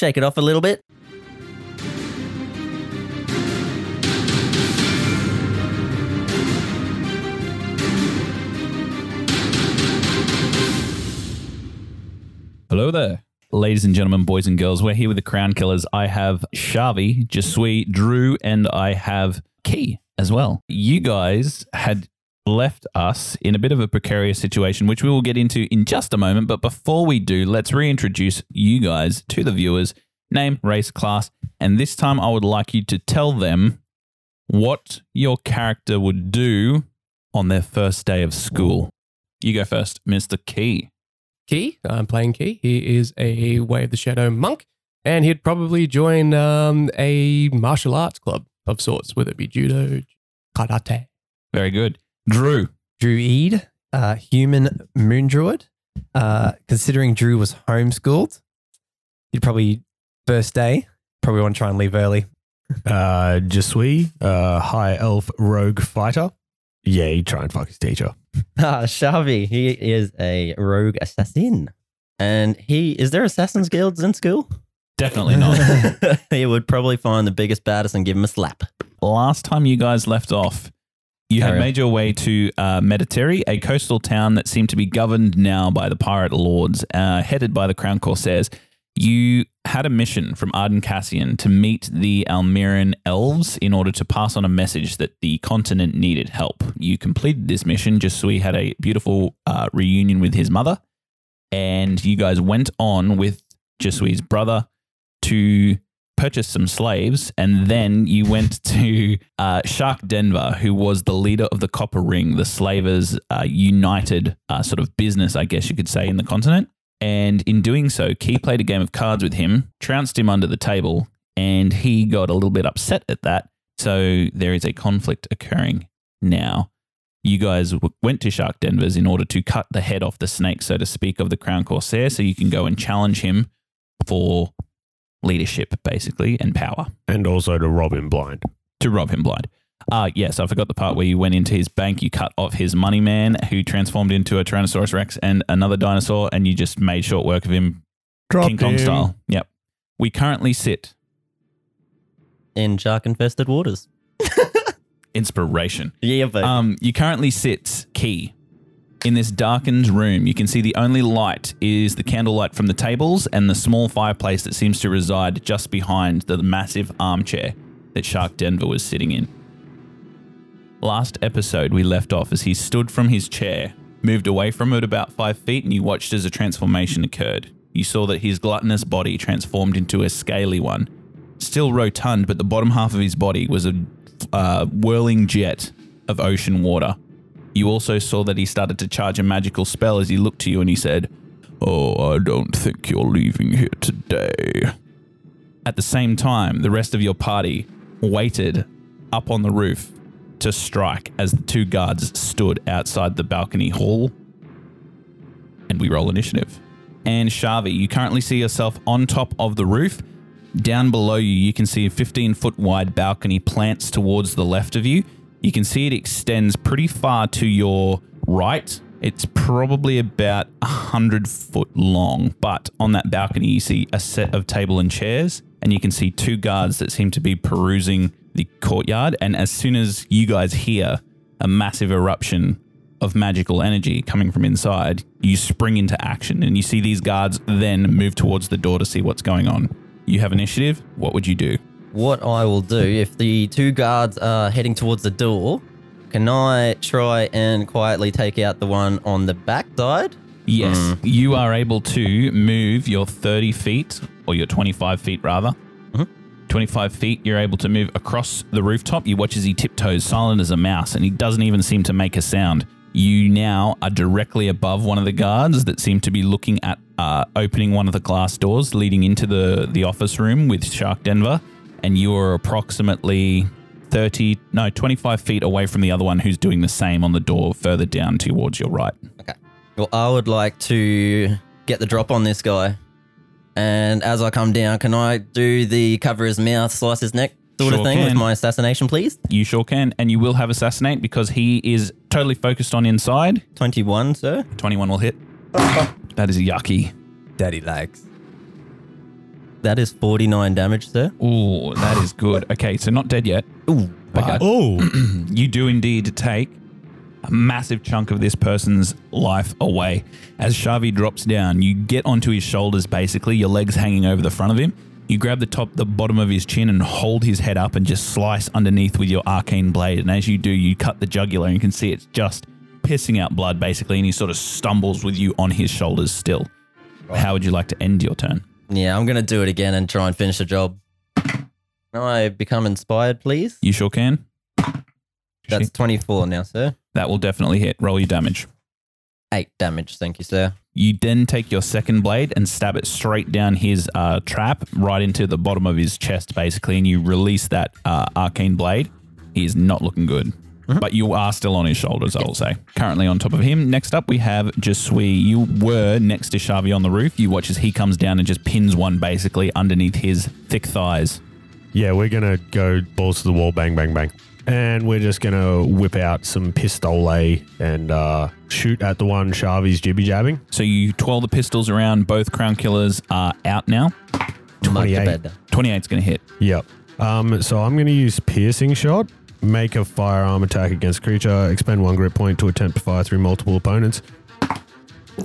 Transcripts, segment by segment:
shake it off a little bit. Hello there. Ladies and gentlemen, boys and girls, we're here with the Crown Killers. I have Shavi, Jasui, Drew, and I have Key as well. You guys had left us in a bit of a precarious situation, which we will get into in just a moment. But before we do, let's reintroduce you guys to the viewers name, race, class. And this time I would like you to tell them what your character would do on their first day of school. You go first, Mr. Key. Key. I'm playing Key. He is a Way of the Shadow monk, and he'd probably join um, a martial arts club of sorts, whether it be judo, karate. Very good. Drew. Druid, uh, human moon druid. Uh, considering Drew was homeschooled, he'd probably first day probably want to try and leave early. Uh, Jasui, uh, high elf rogue fighter. Yeah, he'd try and fuck his teacher. Ah, Shavi, he is a rogue assassin. And he, is there assassin's guilds in school? Definitely not. he would probably find the biggest, baddest and give him a slap. Last time you guys left off, you on. made your way to uh, Mediteri, a coastal town that seemed to be governed now by the pirate lords, uh, headed by the Crown Corsairs. You had a mission from Arden Cassian to meet the Almiran elves in order to pass on a message that the continent needed help. You completed this mission. Jasui had a beautiful uh, reunion with his mother, and you guys went on with Jasui's brother to purchase some slaves, and then you went to uh, Shark Denver, who was the leader of the Copper Ring, the slavers' uh, united uh, sort of business, I guess you could say, in the continent. And in doing so, Key played a game of cards with him, trounced him under the table, and he got a little bit upset at that. So there is a conflict occurring now. You guys w- went to Shark Denver's in order to cut the head off the snake, so to speak, of the Crown Corsair, so you can go and challenge him for leadership, basically, and power And also to rob him blind. to rob him blind. Ah, yes, I forgot the part where you went into his bank, you cut off his money man, who transformed into a Tyrannosaurus Rex and another dinosaur, and you just made short work of him, King Kong style. Yep. We currently sit In shark infested waters. inspiration. Yeah, but Um, you currently sit key in this darkened room. You can see the only light is the candlelight from the tables and the small fireplace that seems to reside just behind the massive armchair that Shark Denver was sitting in. Last episode, we left off as he stood from his chair, moved away from it about five feet, and you watched as a transformation occurred. You saw that his gluttonous body transformed into a scaly one, still rotund, but the bottom half of his body was a uh, whirling jet of ocean water. You also saw that he started to charge a magical spell as he looked to you and he said, Oh, I don't think you're leaving here today. At the same time, the rest of your party waited up on the roof to strike as the two guards stood outside the balcony hall. And we roll initiative. And Shavi, you currently see yourself on top of the roof. Down below you, you can see a 15 foot wide balcony plants towards the left of you. You can see it extends pretty far to your right. It's probably about 100 foot long, but on that balcony, you see a set of table and chairs, and you can see two guards that seem to be perusing the courtyard. And as soon as you guys hear a massive eruption of magical energy coming from inside, you spring into action and you see these guards then move towards the door to see what's going on. You have initiative. What would you do? What I will do, if the two guards are heading towards the door, can I try and quietly take out the one on the back side? Yes, you are able to move your 30 feet, or your 25 feet rather. 25 feet, you're able to move across the rooftop. You watch as he tiptoes, silent as a mouse, and he doesn't even seem to make a sound. You now are directly above one of the guards that seem to be looking at uh, opening one of the glass doors leading into the, the office room with Shark Denver, and you are approximately 30, no, 25 feet away from the other one who's doing the same on the door further down towards your right. Okay. Well, I would like to get the drop on this guy. And as I come down, can I do the cover his mouth, slice his neck sort Sure of thing with my assassination, please? You sure can, and you will have assassinate because he is totally focused on inside. 21, sir. 21 will hit. Uh-huh. that is yucky. Daddy likes. That is 49 damage, sir. Ooh, that is good. Okay, so not dead yet. Ooh, okay. Oh, you do indeed take a massive chunk of this person's life away. As Shavi drops down, you get onto his shoulders basically, your legs hanging over the front of him. You grab the top, the bottom of his chin and hold his head up and just slice underneath with your arcane blade. And as you do, you cut the jugular and you can see it's just pissing out blood basically. And he sort of stumbles with you on his shoulders still. How would you like to end your turn? Yeah, I'm going to do it again and try and finish the job. Can I become inspired, please? You sure can? That's 24 now, sir. That will definitely hit. Roll your damage. Eight damage. Thank you, sir. You then take your second blade and stab it straight down his uh, trap, right into the bottom of his chest, basically, and you release that uh, arcane blade. He is not looking good. But you are still on his shoulders, I will say. Currently on top of him. Next up, we have Jasui. You were next to Shavi on the roof. You watch as he comes down and just pins one basically underneath his thick thighs. yeah, we're gonna go balls to the wall, bang, bang, bang, and we're just gonna whip out some pistole and uh, shoot at the one Shavi's jibby jabbing. So you twirl the pistols around. Both crown killers are out now. 28. better. 28's going to hit. Yep. Um, so I'm gonna use piercing shot. Make a firearm attack against creature. Expend one grit point to attempt to fire through multiple opponents.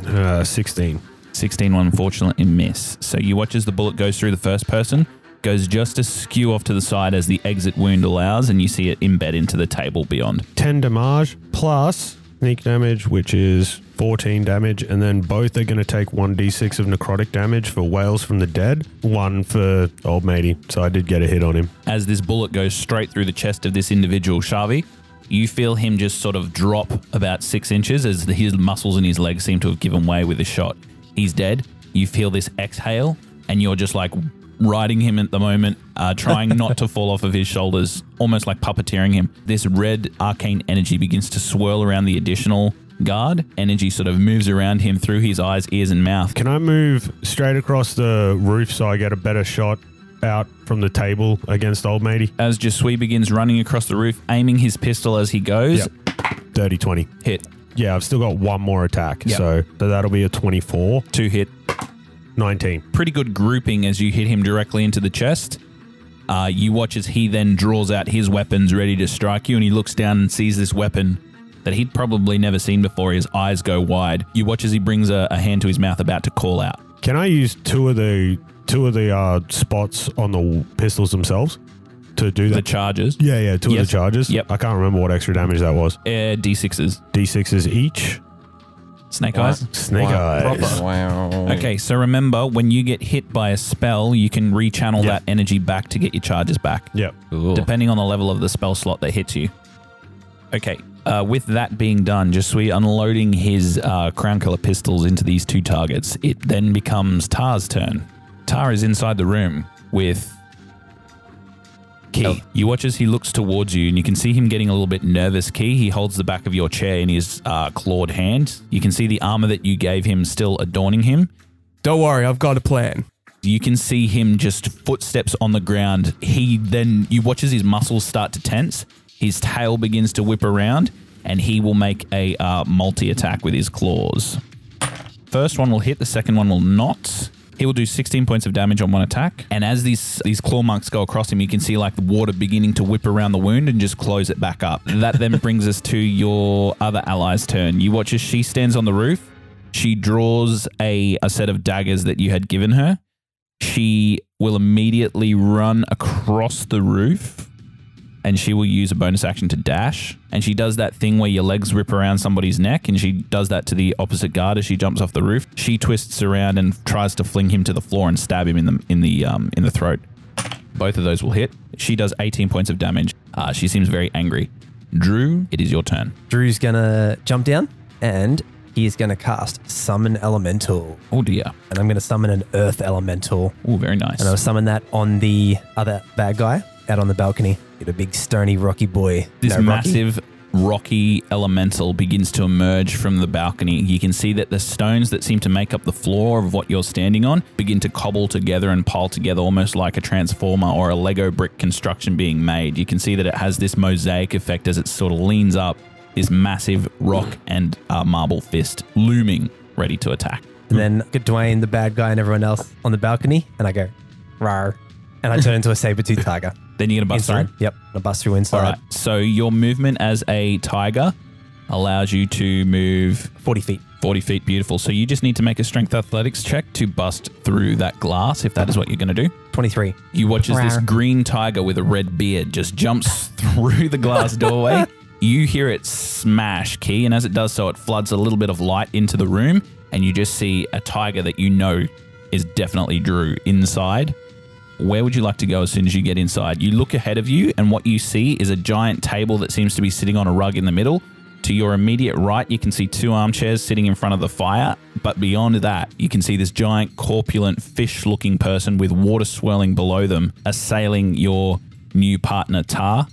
Uh, 16. 16 will unfortunately miss. So you watch as the bullet goes through the first person, goes just askew off to the side as the exit wound allows, and you see it embed into the table beyond. 10 damage plus sneak damage, which is 14 damage, and then both are going to take 1d6 of necrotic damage for wails from the dead, one for old matey. So I did get a hit on him. As this bullet goes straight through the chest of this individual, Shavi, you feel him just sort of drop about six inches as his muscles in his legs seem to have given way with the shot. He's dead. You feel this exhale, and you're just like riding him at the moment, uh, trying not to fall off of his shoulders, almost like puppeteering him. This red arcane energy begins to swirl around the additional guard. Energy sort of moves around him through his eyes, ears, and mouth. Can I move straight across the roof so I get a better shot out from the table against old matey? As Jasui begins running across the roof, aiming his pistol as he goes, Yep. 30 20. hit, Yeah, I've still got one more attack. Yep. So th- that'll be a 24. two hit, 19. pretty good grouping as you hit him directly into the chest. Uh, you watch as he then draws out his weapons ready to strike you, and he looks down and sees this weapon that he'd probably never seen before. His eyes go wide. You watch as he brings a, a hand to his mouth, about to call out. Can I use two of the two of the uh, spots on the pistols themselves to do The that? charges, yeah, yeah, two Yes. of the charges. Yep. I can't remember what extra damage that was. uh, d6s, D6s each. snake eyes. Snake eyes. Wow. Okay, so remember when you get hit by a spell, you can rechannel Yep. that energy back to get your charges back. Yep. Cool. depending on the level of the spell slot that hits you. Okay, uh, with that being done, Jasui unloading his uh, Crown Killer pistols into these two targets, it then becomes Tar's turn. Tar is inside the room with Key. Oh. You watch as he looks towards you, and you can see him getting a little bit nervous. Key, he holds the back of your chair in his uh, clawed hand. You can see the armor that you gave him still adorning him. Don't worry, I've got a plan. You can see him just footsteps on the ground. He then, you watch as his muscles start to tense. His tail begins to whip around, and he will make a uh, multi attack with his claws. First one will hit, the second one will not. He will do 16 points of damage on one attack. And as these these claw marks go across him, you can see like the water beginning to whip around the wound and just close it back up. That then brings us to your other ally's turn. You watch as she stands on the roof. She draws a, a set of daggers that you had given her. She will immediately run across the roof and she will use a bonus action to dash. And she does that thing where your legs rip around somebody's neck, and she does that to the opposite guard as she jumps off the roof. She twists around and tries to fling him to the floor and stab him in the in the um, in the throat. Both of those will hit. She does 18 points of damage. Uh, she seems very angry. Drew, it is your turn. Drew's gonna jump down and he is gonna cast Summon Elemental. Oh dear. And I'm gonna summon an Earth Elemental. Oh, very nice. And I'll summon that on the other bad guy out on the balcony. Get a big stony rocky boy. This No, rocky. massive rocky elemental begins to emerge from the balcony. You can see that the stones that seem to make up the floor of what you're standing on begin to cobble together and pile together almost like a transformer or a Lego brick construction being made. You can see that it has this mosaic effect as it sort of leans up, this massive rock and uh, marble fist looming, ready to attack. And then get Dwayne, the bad guy, and everyone else on the balcony. And I go, Rar. And I turn into a saber tooth tiger. Then you're gonna bust inside. through. Yep. I bust through inside. All right. So your movement as a tiger allows you to move 40 feet. 40 feet. Beautiful. So you just need to make a strength athletics check to bust through that glass if that is what you're going to do. 23. You watch as this Rawr. green tiger with a red beard just jumps through the glass doorway. You hear it smash key, and as it does so, it floods a little bit of light into the room, and you just see a tiger that you know is definitely Drew inside. Where would you like to go as soon as you get inside? You look ahead of you, and what you see is a giant table that seems to be sitting on a rug in the middle. To your immediate right, you can see two armchairs sitting in front of the fire, but beyond that, you can see this giant, corpulent, fish looking person with water swirling below them assailing your new partner, Tar,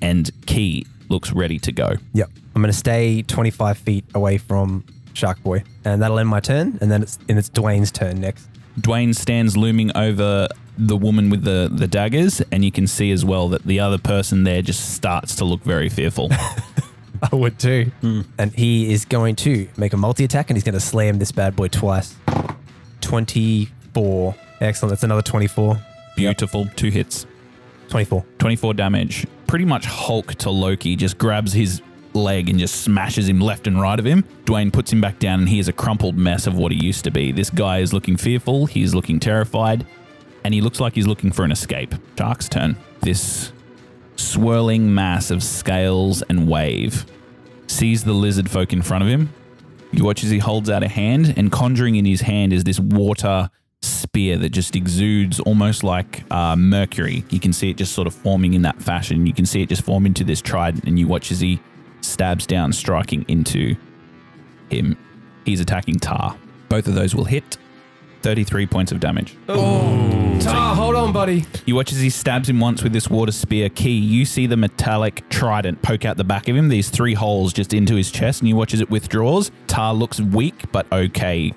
and Key looks ready to go. Yep. I'm going to stay 25 feet away from Shark Boy. And that'll end my turn. And then it's, and it's Dwayne's turn next. Dwayne stands looming over the woman with the, the daggers, and you can see as well that the other person there just starts to look very fearful. I would too. Hmm. And he is going to make a multi attack and he's going to slam this bad boy twice. 24. Excellent. That's another 24. Beautiful. Two hits. 24. 24 damage. Pretty much Hulk to Loki just grabs his leg and just smashes him left and right of him. Dwayne puts him back down and he is a crumpled mess of what he used to be. This guy is looking fearful, he's looking terrified, and he looks like he's looking for an escape. Shark's turn. This swirling mass of scales and wave sees the lizard folk in front of him. You watch as he holds out a hand, and conjuring in his hand is this water spear that just exudes almost like uh, mercury. You can see it just sort of forming in that fashion. You can see it just form into this trident, and you watch as he stabs down, striking into him. He's attacking Tar. Both of those will hit. 33 points of damage. Oh, Tar, hold on, buddy. You watch as he stabs him once with this water spear key. You see the metallic trident poke out the back of him, these three holes just into his chest, and you watch as it withdraws. Tar looks weak, but okay,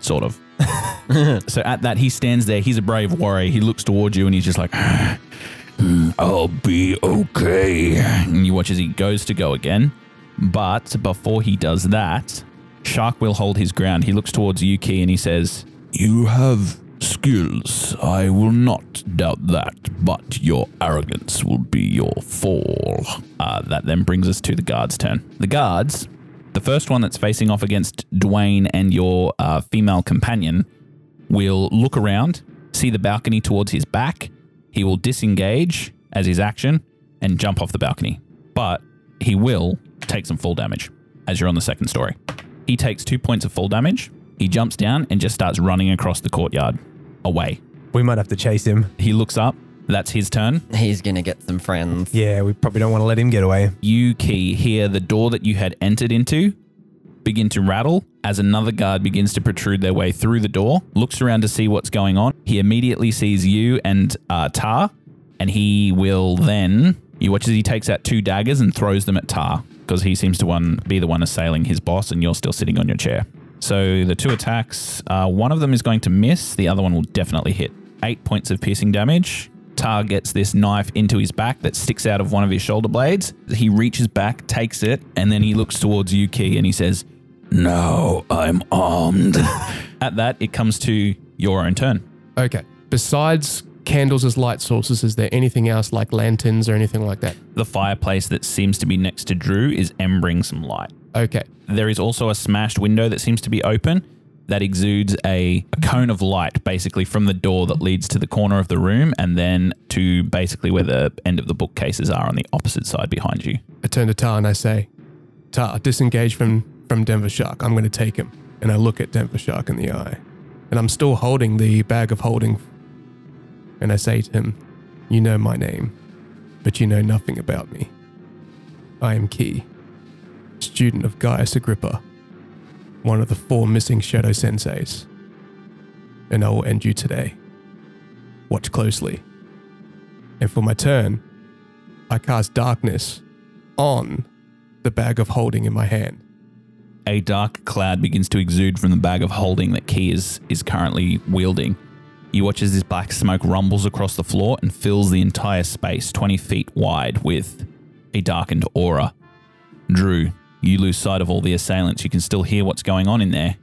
sort of. so at that, he stands there. He's a brave warrior. He looks towards you and he's just like, "Hmm, I'll be okay. And you watch as he goes to go again. But before he does that, Shark will hold his ground. He looks towards Yuki and he says, You have skills. I will not doubt that, but your arrogance will be your fall. Uh, that then brings us to the guards' turn. The guards, the first one that's facing off against Dwayne and your uh, female companion, will look around, see the balcony towards his back. He will disengage as his action and jump off the balcony. But he will take some full damage as you're on the second story. He takes two points of full damage. He jumps down and just starts running across the courtyard away. We might have to chase him. He looks up. That's his turn. He's gonna get some friends. Yeah, we probably don't want to let him get away. You key hear the door that you had entered into begin to rattle as another guard begins to protrude their way through the door, looks around to see what's going on. He immediately sees you and uh, Tar, and he will then. You watch as he takes out two daggers and throws them at Tar because he seems to one be the one assailing his boss, and you're still sitting on your chair. So the two attacks, uh, one of them is going to miss, the other one will definitely hit. Eight points of piercing damage. Tar gets this knife into his back that sticks out of one of his shoulder blades. He reaches back, takes it, and then he looks towards Yuki and he says, No, I'm armed. At that, it comes to your own turn. Okay. Besides candles as light sources, is there anything else like lanterns or anything like that? The fireplace that seems to be next to Drew is embering some light. Okay. There is also a smashed window that seems to be open that exudes a, a cone of light basically from the door that leads to the corner of the room and then to basically where the end of the bookcases are on the opposite side behind you. I turn to Tar and I say, Tar, disengage from, from Denver Shark. I'm going to take him. And I look at Denver Shark in the eye. And I'm still holding the bag of holding. And I say to him, You know my name, but you know nothing about me. I am Key, student of Gaius Agrippa, one of the four missing Shadow Senseis. And I will end you today. Watch closely. And for my turn, I cast darkness on the bag of holding in my hand. A dark cloud begins to exude from the bag of holding that Key is, is currently wielding. You watch as this black smoke rumbles across the floor and fills the entire space 20 feet wide with a darkened aura. Drew, you lose sight of all the assailants. You can still hear what's going on in there.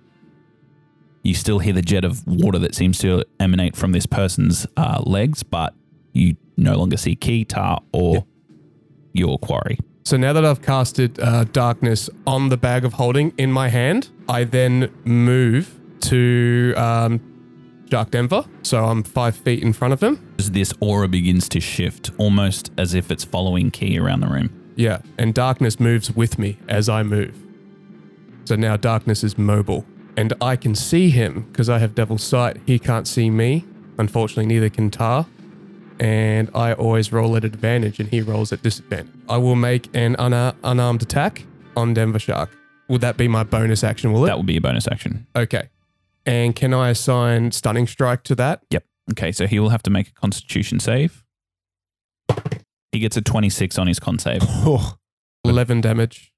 You still hear the jet of water that seems to emanate from this person's uh, legs, but you no longer see Key, Tar, or your quarry. So now that I've casted uh, darkness on the bag of holding in my hand, I then move to um, Shark Denver. So I'm five feet in front of him. As this aura begins to shift, almost as if it's following Key around the room. Yeah, and darkness moves with me as I move. So now darkness is mobile. And I can see him because I have Devil's Sight. He can't see me. Unfortunately, neither can Tar. And I always roll at advantage and he rolls at disadvantage. I will make an una- unarmed attack on Denver Shark. Would that be my bonus action, will it? That will be a bonus action. okay. And can I assign Stunning Strike to that? Yep. Okay, so he will have to make a constitution save. He gets a 26 on his con save. 11 damage.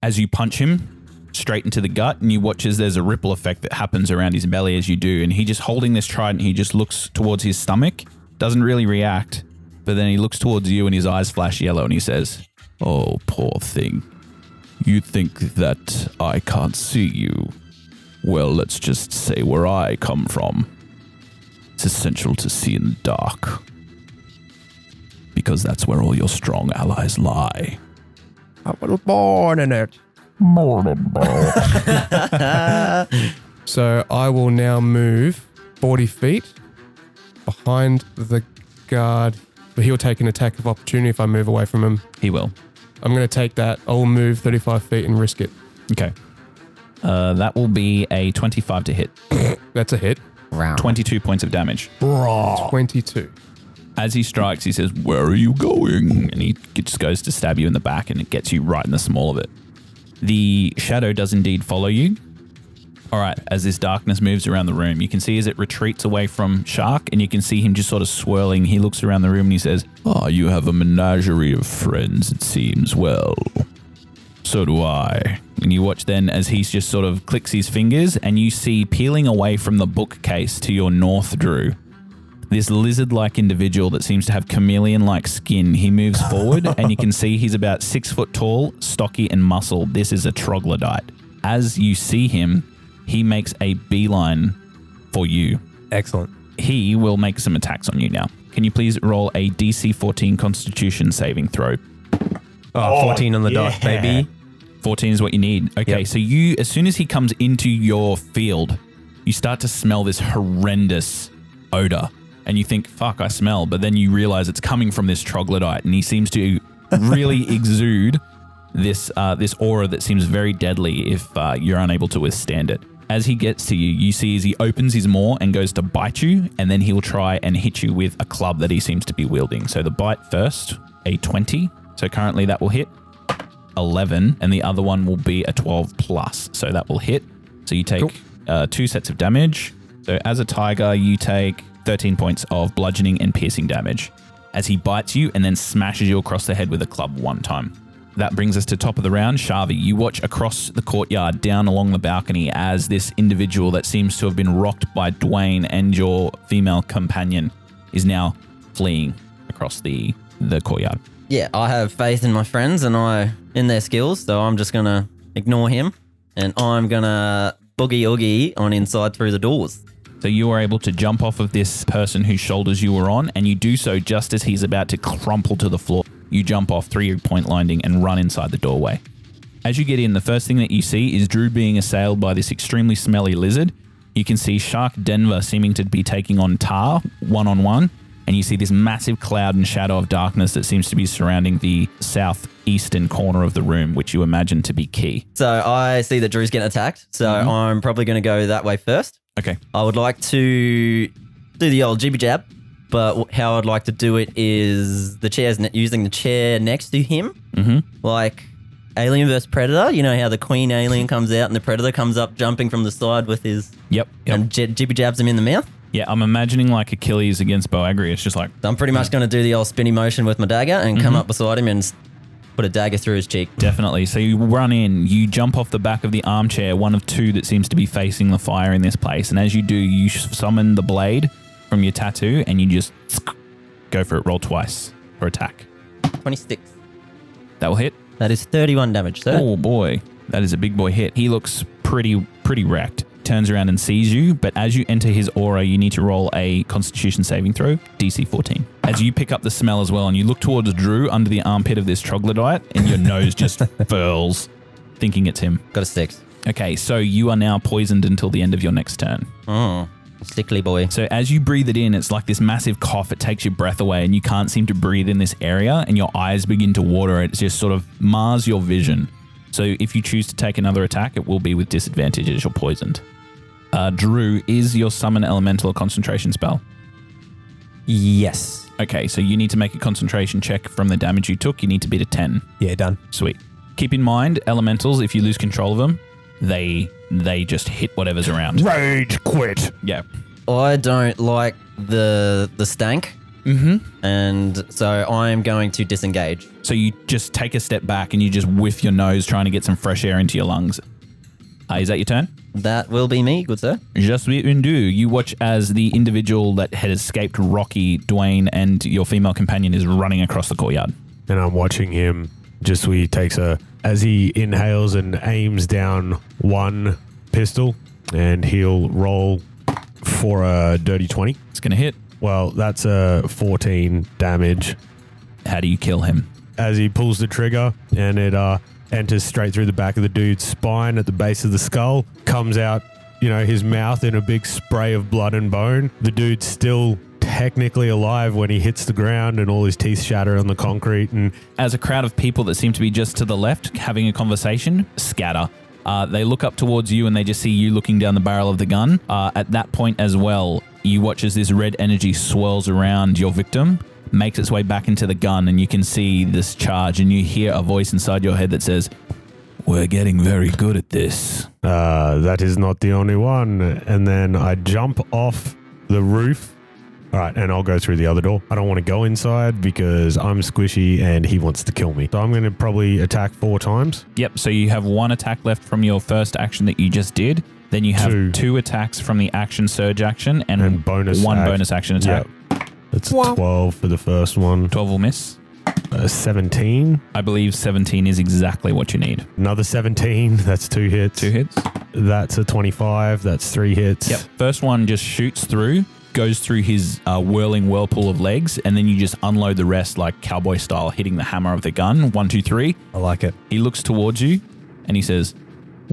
As you punch him straight into the gut, and you watch as there's a ripple effect that happens around his belly as you do. And he just holding this trident, he just looks towards his stomach, doesn't really react, but then he looks towards you and his eyes flash yellow and he says, Oh, poor thing. You think that I can't see you? Well, let's just say where I come from. It's essential to see in the dark. Because that's where all your strong allies lie. I was born in it. So I will now move 40 feet behind the guard. But he'll take an attack of opportunity if I move away from him. He will. I'm going to take that. I'll move 35 feet and risk it. Okay. Uh, that will be a 25 to hit. That's a hit. Round. 22 points of damage. 22. As he strikes, he says, Where are you going? And he just goes to stab you in the back and it gets you right in the small of it. The shadow does indeed follow you. All right, as this darkness moves around the room, you can see as it retreats away from Shark and you can see him just sort of swirling. He looks around the room and he says, Ah, you have a menagerie of friends, it seems. Well, so do I. And you watch then as he just sort of clicks his fingers and you see peeling away from the bookcase to your north, Drew, this lizard like individual that seems to have chameleon like skin. He moves forward and you can see he's about six foot tall, stocky, and muscled. This is a troglodyte. As you see him, he makes a beeline for you. Excellent. He will make some attacks on you now. Can you please roll a DC 14 Constitution saving throw? Ah, oh, 14 on the dot, baby. 14 is what you need. Okay, Yep. so you, as soon as he comes into your field, you start to smell this horrendous odor. And you think, fuck, I smell. But then you realize it's coming from this troglodyte. And he seems to really exude this, uh, this aura that seems very deadly if uh, you're unable to withstand it. As he gets to you, you see as he opens his maw and goes to bite you, and then he'll try and hit you with a club that he seems to be wielding. So the bite first, a 20. So currently that will hit. 11, and the other one will be a 12 plus. So that will hit. So you take uh, two sets of damage. So as a tiger, you take 13 points of bludgeoning and piercing damage as he bites you and then smashes you across the head with a club one time. That brings us to top of the round. Shavi, you watch across the courtyard down along the balcony as this individual that seems to have been rocked by Dwayne and your female companion is now fleeing across the, the courtyard. Yeah, I have faith in my friends and I in their skills, so I'm just gonna ignore him and I'm gonna boogie oogie on inside through the doors. So you are able to jump off of this person whose shoulders you were on, and you do so just as he's about to crumple to the floor. You jump off three point landing and run inside the doorway. As you get in, the first thing that you see is Drew being assailed by this extremely smelly lizard. You can see Shark Denver seeming to be taking on Tar one on one, and you see this massive cloud and shadow of darkness that seems to be surrounding the southeastern corner of the room, which you imagine to be key. So I see that Drew's getting attacked, so I'm probably gonna go that way first. Okay. I would like to do the old jibby jab, but how I'd like to do it is the chair's ne- using the chair next to him, Mm-hmm. like Alien vs Predator. You know how the Queen Alien comes out and the Predator comes up jumping from the side with his Yep. yep. and j- jibby jabs him in the mouth. Yeah, I'm imagining like Achilles against Boagri. It's just like So I'm pretty much going to do the old spinny motion with my dagger and come mm-hmm. up beside him and s- put a dagger through his cheek. Definitely. So you run in, you jump off the back of the armchair, one of two that seems to be facing the fire in this place. And as you do, you summon the blade from your tattoo and you just go for it. Roll twice for attack. 26. That will hit. That is 31 damage, sir. Oh boy, that is a big boy hit. He looks pretty pretty wrecked. Turns around and sees you, but as you enter his aura, you need to roll a Constitution saving throw, DC 14. As you pick up the smell as well, and you look towards Drew under the armpit of this troglodyte, and your nose just furls, thinking it's him. Got a six. Okay, so you are now poisoned until the end of your next turn. Oh, sickly boy. So as you breathe it in, it's like this massive cough. It takes your breath away, and you can't seem to breathe in this area, and your eyes begin to water. It just sort of mars your vision. So if you choose to take another attack, it will be with disadvantage as you're poisoned. Uh, Drew, is your summon elemental a concentration spell? Yes. Okay, so you need to make a concentration check from the damage you took. You need to beat a 10. Yeah, done. Sweet. Keep in mind, elementals, if you lose control of them, they they just hit whatever's around. Rage quit. Yeah. I don't like the the stank, Mm-hmm. and so I'm going to disengage. So you just take a step back and you just whiff your nose trying to get some fresh air into your lungs. Uh, is that your turn? That will be me, good sir. Just wie undo. You watch as the individual that had escaped Rocky, Dwayne, and your female companion is running across the courtyard. And I'm watching him just so he takes a as he inhales and aims down one pistol and he'll roll for a dirty 20. It's going to hit. Well, that's a 14 damage How do you kill him? as he pulls the trigger and it uh, enters straight through the back of the dude's spine at the base of the skull, comes out, you know, his mouth in a big spray of blood and bone. The dude's still technically alive when he hits the ground and all his teeth shatter on the concrete and As a crowd of people that seem to be just to the left having a conversation scatter. Uh, they look up towards you and they just see you looking down the barrel of the gun. Uh, at that point, as well, you watch as this red energy swirls around your victim, makes its way back into the gun, and you can see this charge. And you hear a voice inside your head that says, We're getting very good at this. Uh, that is not the only one. And then I jump off the roof. All right, and I'll go through the other door. I don't want to go inside because I'm squishy and he wants to kill me. So I'm going to probably attack four times. Yep, so you have one attack left from your first action that you just did. Then you have Two. two, attacks from the action surge action and, And bonus one act- bonus action attack. Yep. That's a 12 for the first one. 12 will miss. Uh, 17. I believe 17 is exactly what you need. Another 17. That's two hits. Two hits. That's a 25. That's three hits. Yep. First one just shoots through, goes through his uh, whirling whirlpool of legs, and then you just unload the rest like cowboy style, hitting the hammer of the gun. One, two, three. I like it. He looks towards you and he says,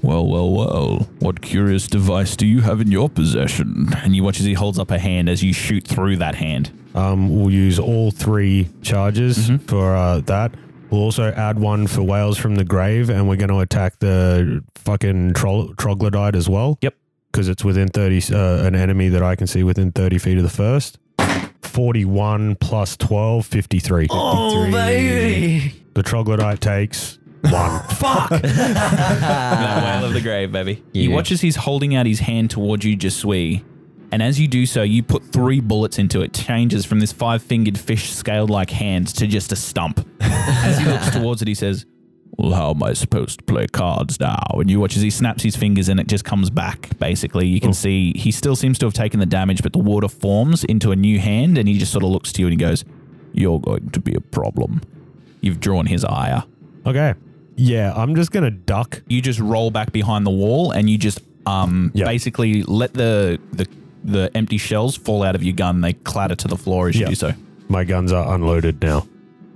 Well, well, well, what curious device do you have in your possession? And you watch as he holds up a hand as you shoot through that hand. Um, we'll use all three charges Mm-hmm. for uh, that. We'll also add one for wails from the grave, and we're going to attack the fucking tro- troglodyte as well. Yep. Because it's within 30, uh, an enemy that I can see within 30 feet of the first. 41 plus 12, 53. Oh, baby. The troglodyte takes one. Fuck! that wail of the grave, baby. He watches he's holding out his hand towards you, Jasui. And as you do so, you put three bullets into it, It changes from this five fingered fish scaled like hand to just a stump. as he looks towards it, he says, Well, how am I supposed to play cards now? And you watch as he snaps his fingers and it just comes back, basically. You can see he still seems to have taken the damage, but the water forms into a new hand and he just sort of looks to you and he goes, You're going to be a problem. You've drawn his ire. Okay. Yeah, I'm just going to duck. you just roll back behind the wall and you just um Yeah. basically let the the the empty shells fall out of your gun. They clatter to the floor as you do so. My guns are unloaded now.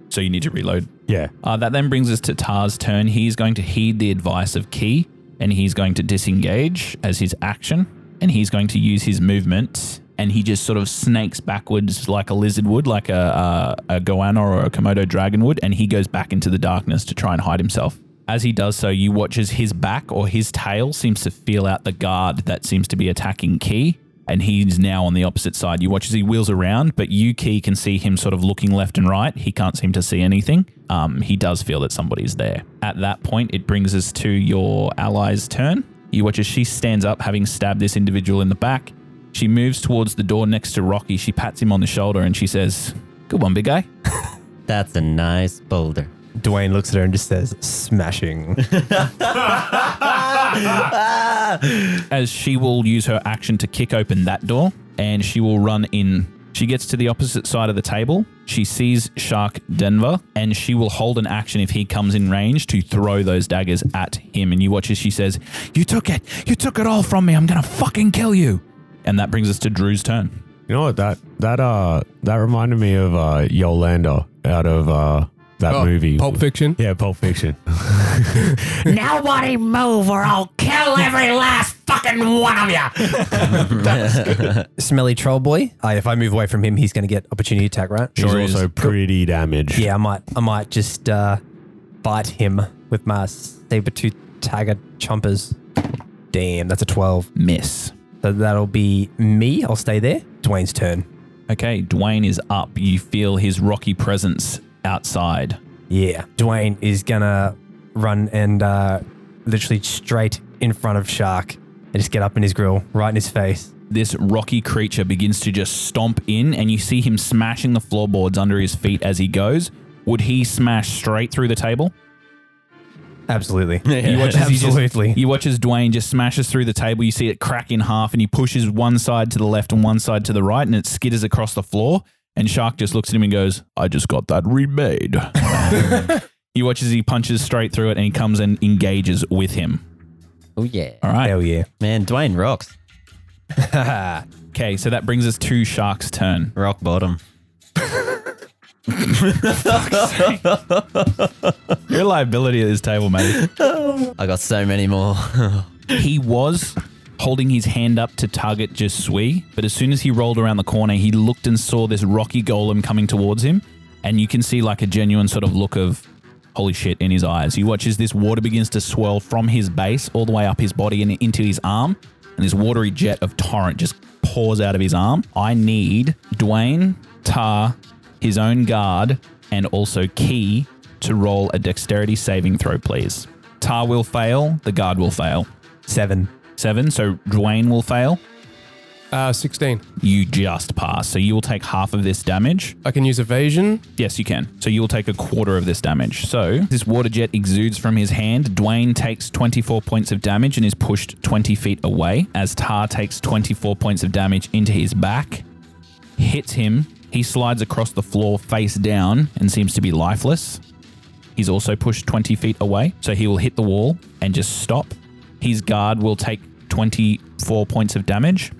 So you need to reload. Yeah. Uh, that then brings us to Tar's turn. He's going to heed the advice of Key and he's going to disengage as his action and he's going to use his movement and he just sort of snakes backwards like a lizard would, like a, a, a goanna or a Komodo dragon would, and he goes back into the darkness to try and hide himself. As he does so, you watch as his back or his tail seems to feel out the guard that seems to be attacking Key, and he's now on the opposite side. You watch as he wheels around, but you, Key, can see him sort of looking left and right. He can't seem to see anything. Um, he does feel that somebody's there. At that point, it brings us to your ally's turn. You watch as she stands up, having stabbed this individual in the back. She moves towards the door next to Rocky. She pats him on the shoulder and she says, Good one, big guy. That's a nice boulder. Dwayne looks at her and just says, smashing. As she will use her action to kick open that door and she will run in. She gets to the opposite side of the table. She sees Shark Denver, and she will hold an action if he comes in range to throw those daggers at him. And you watch as she says, You took it! You took it all from me! I'm gonna fucking kill you! And that brings us to Drew's turn. You know what that that uh that reminded me of uh Yolanda out of uh that Oh, movie. Pulp Fiction. Yeah, Pulp Fiction. Nobody move or I'll kill every last fucking one of you. Smelly troll boy. Uh, if I move away from him, he's going to get opportunity attack, right? He's Sure is. also pretty damaged. Yeah, I might. I might just uh, bite him with my saber tooth tiger chompers. Damn, that's a twelve. Miss. So that'll be me. I'll stay there. Dwayne's turn. Okay, Dwayne is up. You feel his rocky presence outside. Yeah, Dwayne is gonna run and uh, literally straight in front of Shark and just get up in his grill, right in his face. This rocky creature begins to just stomp in, and you see him smashing the floorboards under his feet as he goes. Would he smash straight through the table? Absolutely. You watch as he just- Absolutely. you watch as Dwayne just smashes through the table. You see it crack in half, and he pushes one side to the left and one side to the right, and it skitters across the floor. And Shark just looks at him and goes, "I just got that remade." you watch as he punches straight through it, and he comes and engages with him. Oh yeah, All right. Hell yeah. man, Dwayne rocks. Okay, so that brings us to Shark's turn. Rock bottom. Your liability at this table, mate. I got so many more. he was holding his hand up to target Jasui, but as soon as he rolled around the corner, he looked and saw this rocky golem coming towards him, and you can see like a genuine sort of look of holy shit in his eyes. He watches this water begins to swirl from his base all the way up his body and into his arm, and this watery jet of torrent just pours out of his arm. I need Dwayne, Tar, his own guard, and also Key to roll a dexterity saving throw, please. Tar will fail, the guard will fail. Seven. Seven, so Dwayne will fail. Uh, 16. You just pass, so you will take half of this damage. I can use evasion. Yes, you can. So you will take a quarter of this damage. So this water jet exudes from his hand. Dwayne takes 24 points of damage and is pushed 20 feet away as Tar takes 24 points of damage into his back, hits him. He slides across the floor face down and seems to be lifeless. He's also pushed 20 feet away, so he will hit the wall and just stop. His guard will take 24 points of damage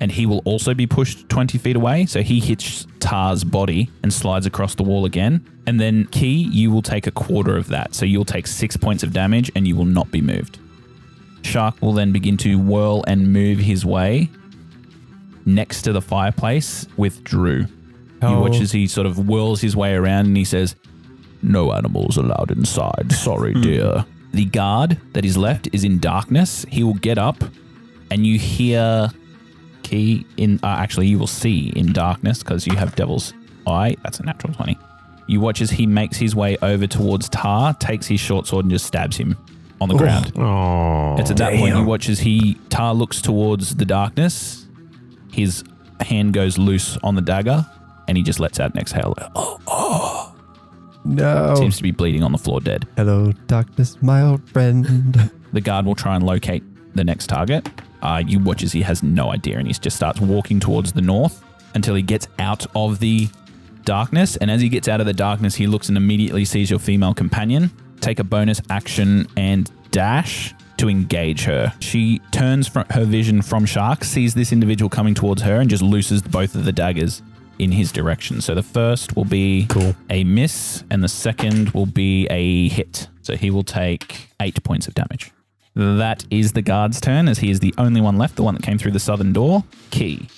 and he will also be pushed 20 feet away. So he hits Tar's body and slides across the wall again. And then Key, you will take a quarter of that. So you'll take six points of damage and you will not be moved. Shark will then begin to whirl and move his way next to the fireplace with Drew. You Oh. watch as he sort of whirls his way around and he says, No animals allowed inside. Sorry, hmm. dear. The guard that is left is in darkness. He will get up and you hear Key in. Uh, actually, you will see in darkness because you have Devil's Eye. That's a natural 20. You watch as he makes his way over towards Tar, takes his short sword, and just stabs him on the ground. Oh, It's at that point you watch as he Tar looks towards the darkness. His hand goes loose on the dagger, and he just lets out an exhale. Oh, No. seems to be bleeding on the floor, dead. Hello, darkness, my old friend. The guard will try and locate the next target. Uh, you watch as he has no idea, and he just starts walking towards the north until he gets out of the darkness. And as he gets out of the darkness, he looks and immediately sees your female companion. Take a bonus action and dash to engage her. She turns from her vision from Shark, sees this individual coming towards her, and just looses both of the daggers in his direction. So the first will be Cool. a miss, and the second will be a hit. So he will take eight points of damage. That is the guard's turn, as he is the only one left, the one that came through the southern door. Key,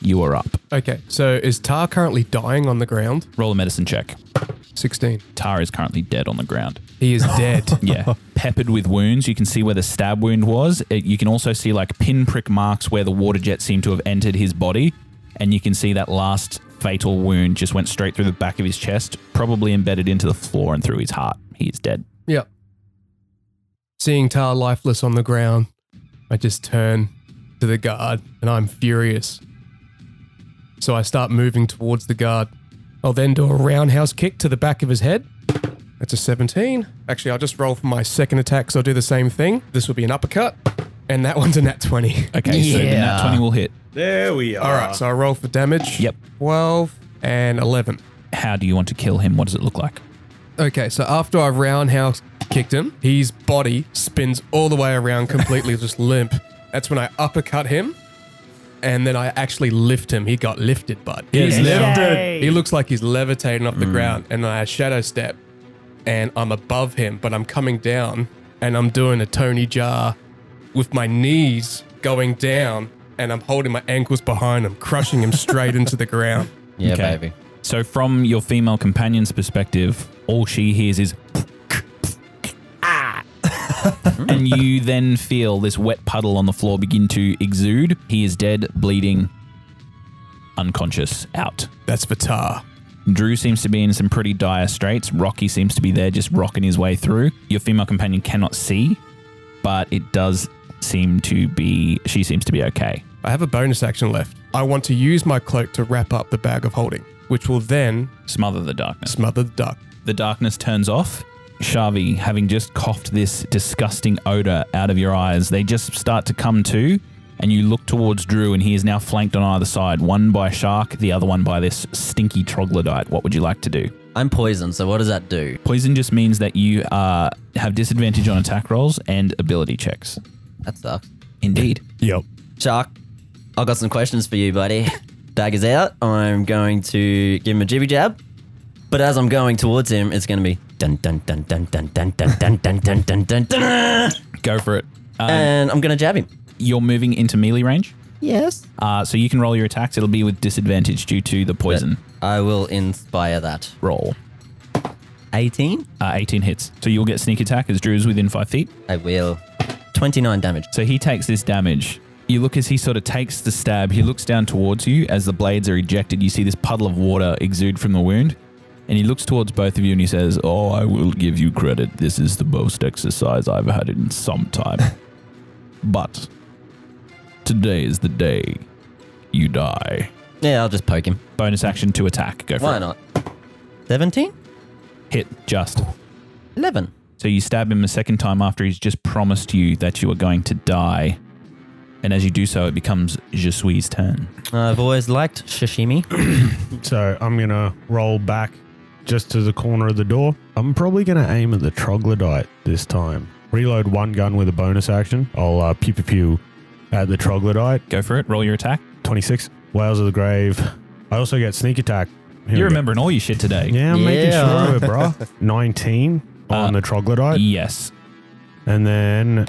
you are up. Okay, so is Tar currently dying on the ground? Roll a medicine check. 16. Tar is currently dead on the ground. He is dead. Yeah, peppered with wounds. You can see where the stab wound was. Uh, You can also see like pinprick marks where the water jet seemed to have entered his body. And you can see that last fatal wound just went straight through the back of his chest, probably embedded into the floor and through his heart. He is dead. yep. Seeing Tar lifeless on the ground, I just turn to the guard and I'm furious. So I start moving towards the guard. I'll then do a roundhouse kick to the back of his head. That's a 17. Actually, I'll just roll for my second attack, so I'll do the same thing. This will be an uppercut. And that one's a nat 20. Okay, so the nat 20 will hit. There we are. All right, so I roll for damage. Yep. 12 and 11. How do you want to kill him? What does it look like? Okay, so after I roundhouse kicked him, his body spins all the way around completely just limp. That's when I uppercut him, and then I actually lift him. He got lifted, bud. He's lifted. He looks like he's levitating off the mm. ground, and I shadow step, and I'm above him, but I'm coming down, and I'm doing a Tony Jaa with my knees going down, and I'm holding my ankles behind him, crushing him straight into the ground. Yeah, Okay. baby. So, from your female companion's perspective, all she hears is. and you then feel this wet puddle on the floor begin to exude. He is dead, bleeding, unconscious, out. That's Vitar. Drew seems to be in some pretty dire straits. Rocky seems to be there, just rocking his way through. Your female companion cannot see, but it does seem to be. She seems to be okay. I have a bonus action left. I want to use my cloak to wrap up the bag of holding, which will then Smother the darkness. smother the duck. The darkness turns off. Shavi, having just coughed this disgusting odor out of your eyes, they just start to come to, and you look towards Drew, and he is now flanked on either side, one by Shark, the other one by this stinky troglodyte. What would you like to do? I'm poisoned, so what does that do? Poison just means that you uh, have disadvantage on attack rolls and ability checks. That sucks. Indeed. Yep. Shark, I've got some questions for you, buddy. Dagger's out. I'm going to give him a jibby jab. But as I'm going towards him, it's going to be dun dun dun dun dun dun dun dun dun dun dun dun dun Go for it. Um, And I'm going to jab him. You're moving into melee range, Yes. uh, so you can roll your attacks. It'll be with disadvantage due to the poison I will inspire that. roll. 18? Uh, 18 hits. So you'll get sneak attack as Drew's within five feet. I will. 29 damage. So he takes this damage. You look as he sort of takes the stab. He looks down towards you as the blades are ejected. You see this puddle of water exude from the wound. And he looks towards both of you and he says, Oh, I will give you credit. This is the most exercise I've had in some time. but today is the day you die. Yeah, I'll just poke him. Bonus action to attack. Go for it. Why it. not? 17? Hit just. 11. So you stab him a second time after he's just promised you that you are going to die. And as you do so, it becomes Jasui's turn. I've always liked sashimi. So I'm gonna roll back just to the corner of the door. I'm probably gonna aim at the troglodyte this time. Reload one gun with a bonus action. I'll uh, pew pew pew at the troglodyte. Go for it. Roll your attack. 26. Wails of the grave. I also get sneak attack. Here You're we go. remembering all your shit today. Yeah, I'm making Yeah. sure of it, bro. 19 on Uh, the troglodyte, Yes. and then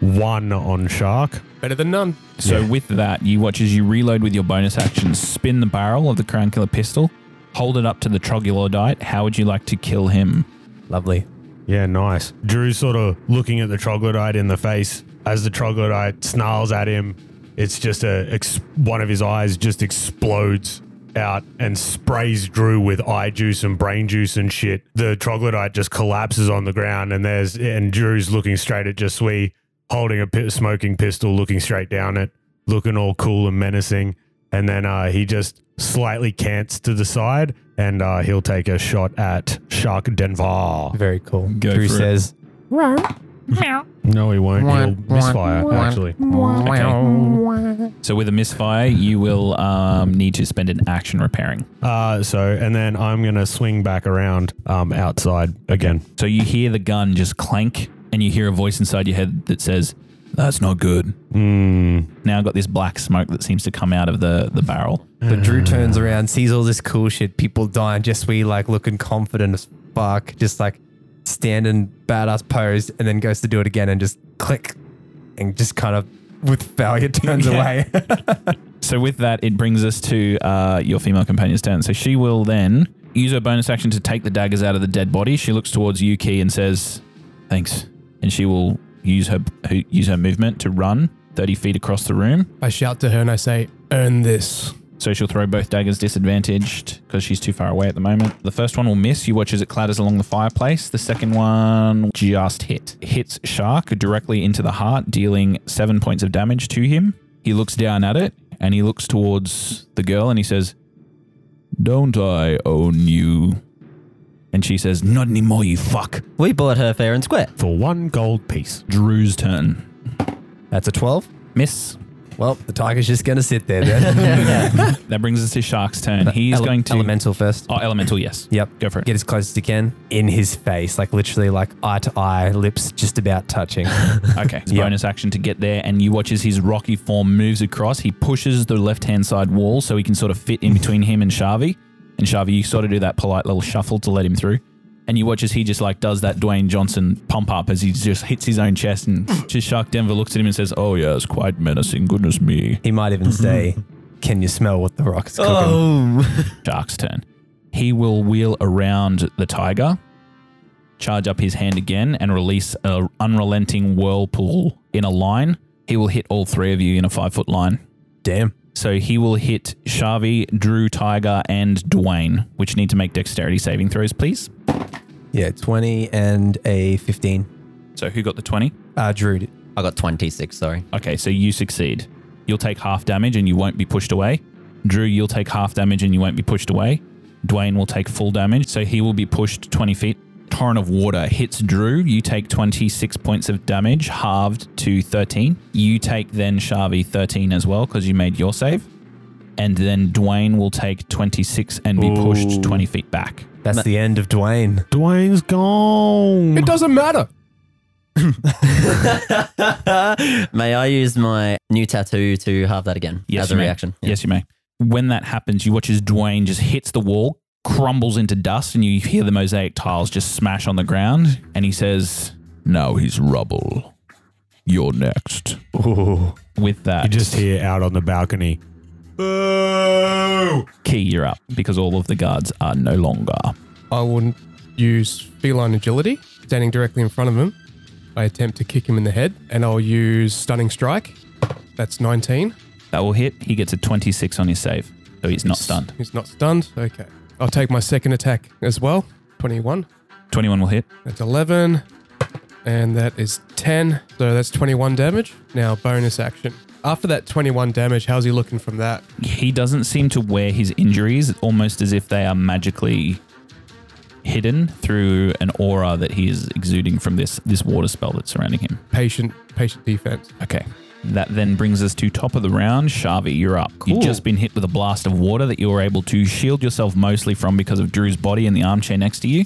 one on shark. Better than none. So Yeah. with that, you watch as you reload with your bonus action, spin the barrel of the crown killer pistol, hold it up to the troglodyte. How would you like to kill him? Lovely. Yeah, nice. Drew's sort of looking at the troglodyte in the face as the troglodyte snarls at him. It's just a ex- one of his eyes just explodes out and sprays Drew with eye juice and brain juice and shit. The troglodyte just collapses on the ground, and there's and Drew's looking straight at Jasui, holding a smoking pistol, looking straight down it, looking all cool and menacing. And then uh, he just slightly cants to the side, and uh, he'll take a shot at Shark Denver. Very cool. Go Drew says, it. Says, No, he won't. He'll misfire, actually. Okay. So with a misfire, you will um, need to spend an action repairing. Uh, so, and then I'm going to swing back around um, outside again. So you hear the gun just clank, and you hear a voice inside your head that says, "That's not good." Mm, Now I've got this black smoke that seems to come out of the the barrel. but Drew turns around, sees all this cool shit, people dying, just we like looking confident as fuck, just like standing badass pose, and then goes to do it again and just click, and just kind of with failure turns away. So with that, it brings us to uh, your female companion's turn. So she will then use her bonus action to take the daggers out of the dead body. She looks towards Yuki and says, "Thanks," and she will use her use her movement to run thirty feet across the room. I shout to her and I say, earn this. So she'll throw both daggers disadvantaged because she's too far away at the moment. The first one will miss. You watch as it clatters along the fireplace. The second one just hit. Hits Shark directly into the heart, dealing seven points of damage to him. He looks down at it and he looks towards the girl and he says, Don't I own you? And she says, Not anymore, you fuck. We bought her fair and square. for one gold piece. Drew's turn. That's a 12. Miss. Well, the tiger's just going to sit there then. That brings us to Shark's turn. He's Ele- going to Elemental first. Oh, elemental. Yes. Yep. Go for it. Get as close as you can. In his face, like literally like eye to eye, lips just about touching. Okay. It's Yeah. bonus action to get there, and you watch as his rocky form moves across. He pushes the left hand side wall so he can sort of fit in between him and Shavi. And Shavi, you sort of do that polite little shuffle to let him through. And you watch as he just like does that Dwayne Johnson pump up as he just hits his own chest. And just Shark Denver looks at him and says, Oh, yeah, it's quite menacing. Goodness me. He might even mm-hmm. say, Can you smell what the rock's cooking? Oh. Shark's turn. He will wheel around the tiger, charge up his hand again, and release a unrelenting whirlpool in a line. He will hit all three of you in a five foot line. Damn. So he will hit Shavi, Drew, Tiger, and Dwayne, which need to make dexterity saving throws, please. Yeah, 20 and a 15. So who got the 20? Uh, Drew. did. I got 26, sorry. Okay, so you succeed. You'll take half damage and you won't be pushed away. Drew, you'll take half damage and you won't be pushed away. Dwayne will take full damage, so he will be pushed 20 feet. Torrent of water hits Drew. You take 26 points of damage, halved to 13. You take then Shavi 13 as well because you made your save. And then Dwayne will take 26 and be pushed 20 feet back. That's the end of Dwayne. Dwayne's gone. It doesn't matter. May I use my new tattoo to have that again Yes, as a you may. reaction? Yeah. Yes, you may. When that happens, you watch as Dwayne just hits the wall, crumbles into dust, and you hear the mosaic tiles just smash on the ground. And he says, Now he's rubble. You're next. Ooh. With that, You just hear out on the balcony. Boo! Key, you're up because all of the guards are no longer. I wouldn't use feline agility. Standing directly in front of him, I attempt to kick him in the head, and I'll use stunning strike. That's 19. That will hit. He gets a 26 on his save, so he's not stunned. He's not stunned. Okay. I'll take my second attack as well. 21. 21 will hit. That's 11. And that is 10. So that's 21 damage. Now, bonus action. After that 21 damage, how's he looking from that? He doesn't seem to wear his injuries, almost as if they are magically hidden through an aura that he is exuding from this this water spell that's surrounding him. Patient, patient defense. Okay. That then brings us to top of the round. Shavi, you're up. You've just been hit with a blast of water that you were able to shield yourself mostly from because of Drew's body in the armchair next to you,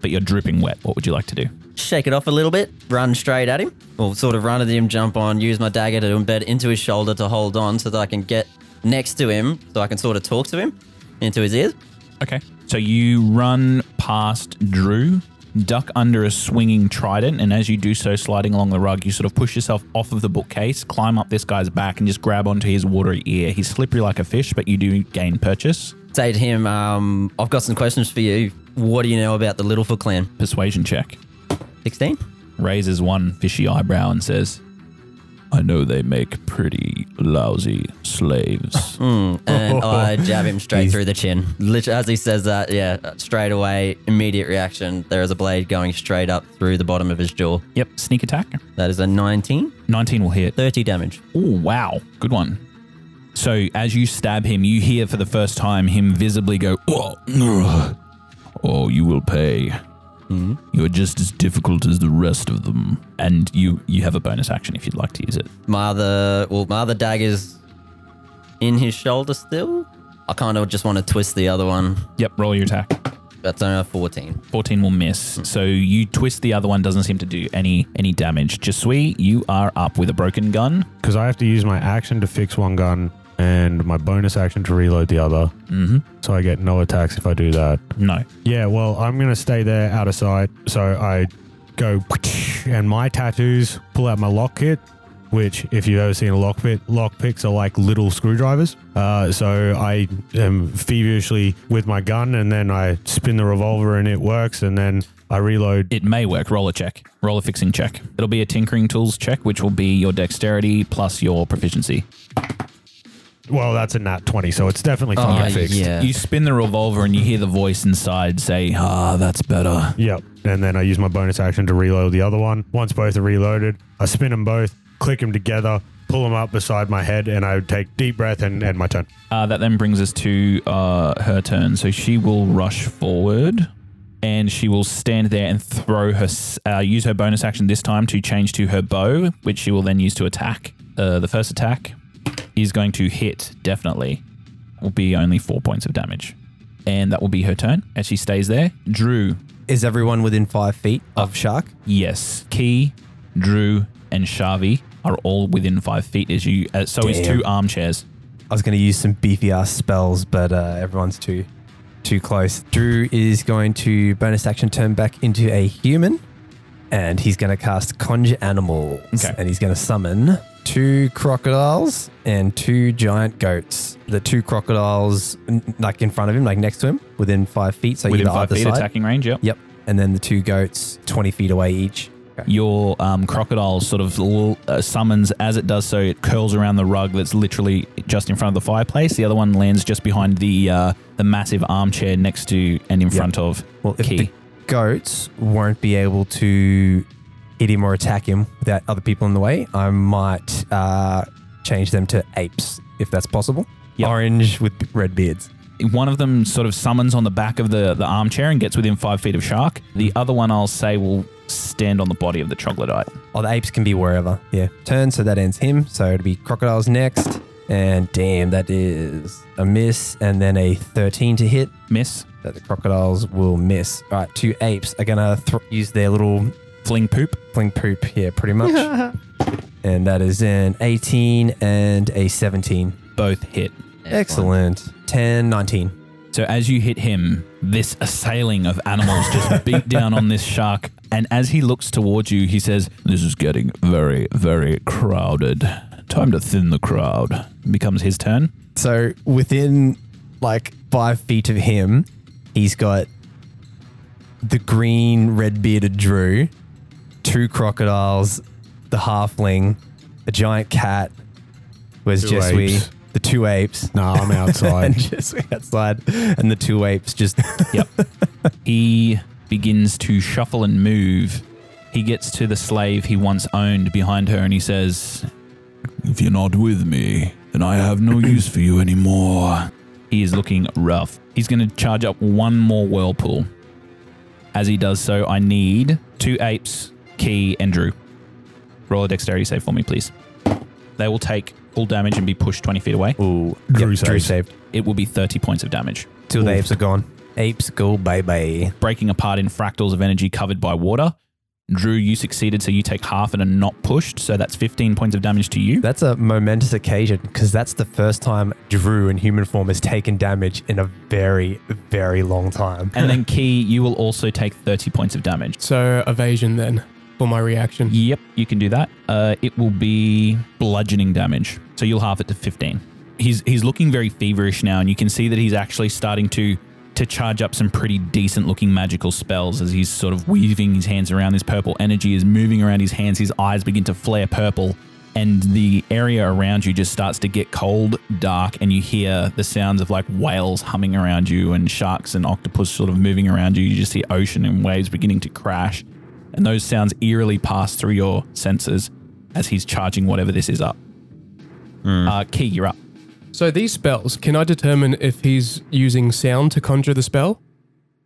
but you're dripping wet. What would you like to do? Shake it off a little bit, run straight at him, or sort of run at him, jump on, use my dagger to embed into his shoulder to hold on so that I can get next to him so I can sort of talk to him into his ears. Okay. So you run past Drew, duck under a swinging trident, and as you do so, sliding along the rug, you sort of push yourself off of the bookcase, climb up this guy's back, and just grab onto his watery ear. He's slippery like a fish, but you do gain purchase. Say to him, um, I've got some questions for you. What do you know about the Littlefoot clan? Persuasion check. 16? Raises one fishy eyebrow and says, I know they make pretty lousy slaves. Mm, and I jab him straight through the chin. Literally, as he says that, yeah, straight away, immediate reaction. There is a blade going straight up through the bottom of his jaw. yep, sneak attack. That is a 19, 19 will hit. 30 damage. Oh, wow. Good one. So as you stab him, you hear for the first time him visibly go, Oh, oh you will pay. Mm-hmm. You are just as difficult as the rest of them. And you, you have a bonus action if you'd like to use it. My other, well, my other dagger's in his shoulder still. I kind of just want to twist the other one. Yep, roll your attack. That's only a 14. 14 will miss. Hmm. So you twist the other one, doesn't seem to do any any damage. Jasui, you are up with a broken gun. Because I have to use my action to fix one gun and my bonus action to reload the other. Mm-hmm. So I get no attacks if I do that. No. Yeah, well, I'm going to stay there out of sight. So I go and my tattoos pull out my lock kit, which, if you've ever seen a lock pick, lock picks are like little screwdrivers. Uh, so I am feverishly with my gun and then I spin the revolver and it works. And then I reload. It may work. Roll a check. Roll a fixing check. It'll be a tinkering tools check, which will be your dexterity plus your proficiency. Well, that's a nat 20, so it's definitely fucking fixed. yeah. You spin the revolver and you hear the voice inside say, Ah, that's better. Yep. And then I use my bonus action to reload the other one. Once both are reloaded, I spin them both, click them together, pull them up beside my head, and I take deep breath and end my turn. Uh, that then brings us to uh, her turn. So she will rush forward and she will stand there and throw her, s- uh, use her bonus action this time to change to her bow, which she will then use to attack. Uh, the first attack is going to hit, definitely. Will be only four points of damage. And that will be her turn as she stays there. Drew, Is everyone within five feet of Shark? yes. Key, Drew, and Shavi are all within five feet as you. Uh, so is Damn. two armchairs. I was going to use some beefy ass spells, but uh, everyone's too too close. Drew is going to bonus action turn back into a human, and he's going to cast Conjure Animals. Okay. And he's going to summon two crocodiles and two giant goats. The two crocodiles, n- like in front of him, like next to him, within five feet. So Within either five either feet side. attacking range, yep. Yep. And then the two goats, 20 feet away each. Your um, crocodile sort of l- uh, summons as it does so. It curls around the rug that's literally just in front of the fireplace. The other one lands just behind the uh, the massive armchair next to and in front of Well, if Key. the goats won't be able to hit him or attack him without other people in the way, I might uh, change them to apes if that's possible. Yep. Orange with red beards. One of them sort of summons on the back of the, the armchair and gets within five feet of Shark. The other one, I'll say, will stand on the body of the troglodyte. Oh, the apes can be wherever. Yeah. Turn, so that ends him. So it'll be crocodiles next. And damn, that is a miss. And then a 13 to hit. Miss, That the crocodiles will miss. All right, two apes are to th- use their little fling poop. fling poop here, pretty much. and that is an 18 and a 17. Both hit. Excellent. 10, 19. So as you hit him, this assailing of animals just beat down on this shark. And as he looks towards you, he says, This is getting very, very crowded. Time to thin the crowd. Becomes his turn. So within like five feet of him, he's got the green red bearded Drew, two crocodiles, the halfling, a giant cat, where's Two Jasui, apes. the two apes. Nah, I'm and outside. Jasui outside, and the two apes just Yep. he begins to shuffle and move. He gets to the slave he once owned behind her and he says, If you're not with me, then I have no use for you anymore. He is looking rough. He's going to charge up one more whirlpool. As he does so, I need two apes, Key, and Drew. Roll a dexterity save for me, please. They will take full damage and be pushed 20 feet away. Ooh, Drew yep, Drew saves. saved. It will be 30 points of damage. Two of the apes are gone. Apes go bye bye. breaking apart in fractals of energy covered by water. Drew, you succeeded, so you take half and are not pushed. So that's 15 points of damage to you. That's a momentous occasion because that's the first time Drew in human form has taken damage in a very, very long time. And then Key, you will also take 30 points of damage. So evasion then for my reaction. Yep, you can do that. Uh, it will be bludgeoning damage. So you'll half it to 15. He's he's looking very feverish now, and you can see that he's actually starting to to charge up some pretty decent looking magical spells as he's sort of weaving his hands around. This purple energy is moving around his hands. His eyes begin to flare purple, and the area around you just starts to get cold, dark, and you hear the sounds of like whales humming around you and sharks and octopus sort of moving around you. You just see ocean and waves beginning to crash and those sounds eerily pass through your senses as he's charging whatever this is up. Uh, Key, you're up. So these spells, can I determine if he's using sound to conjure the spell?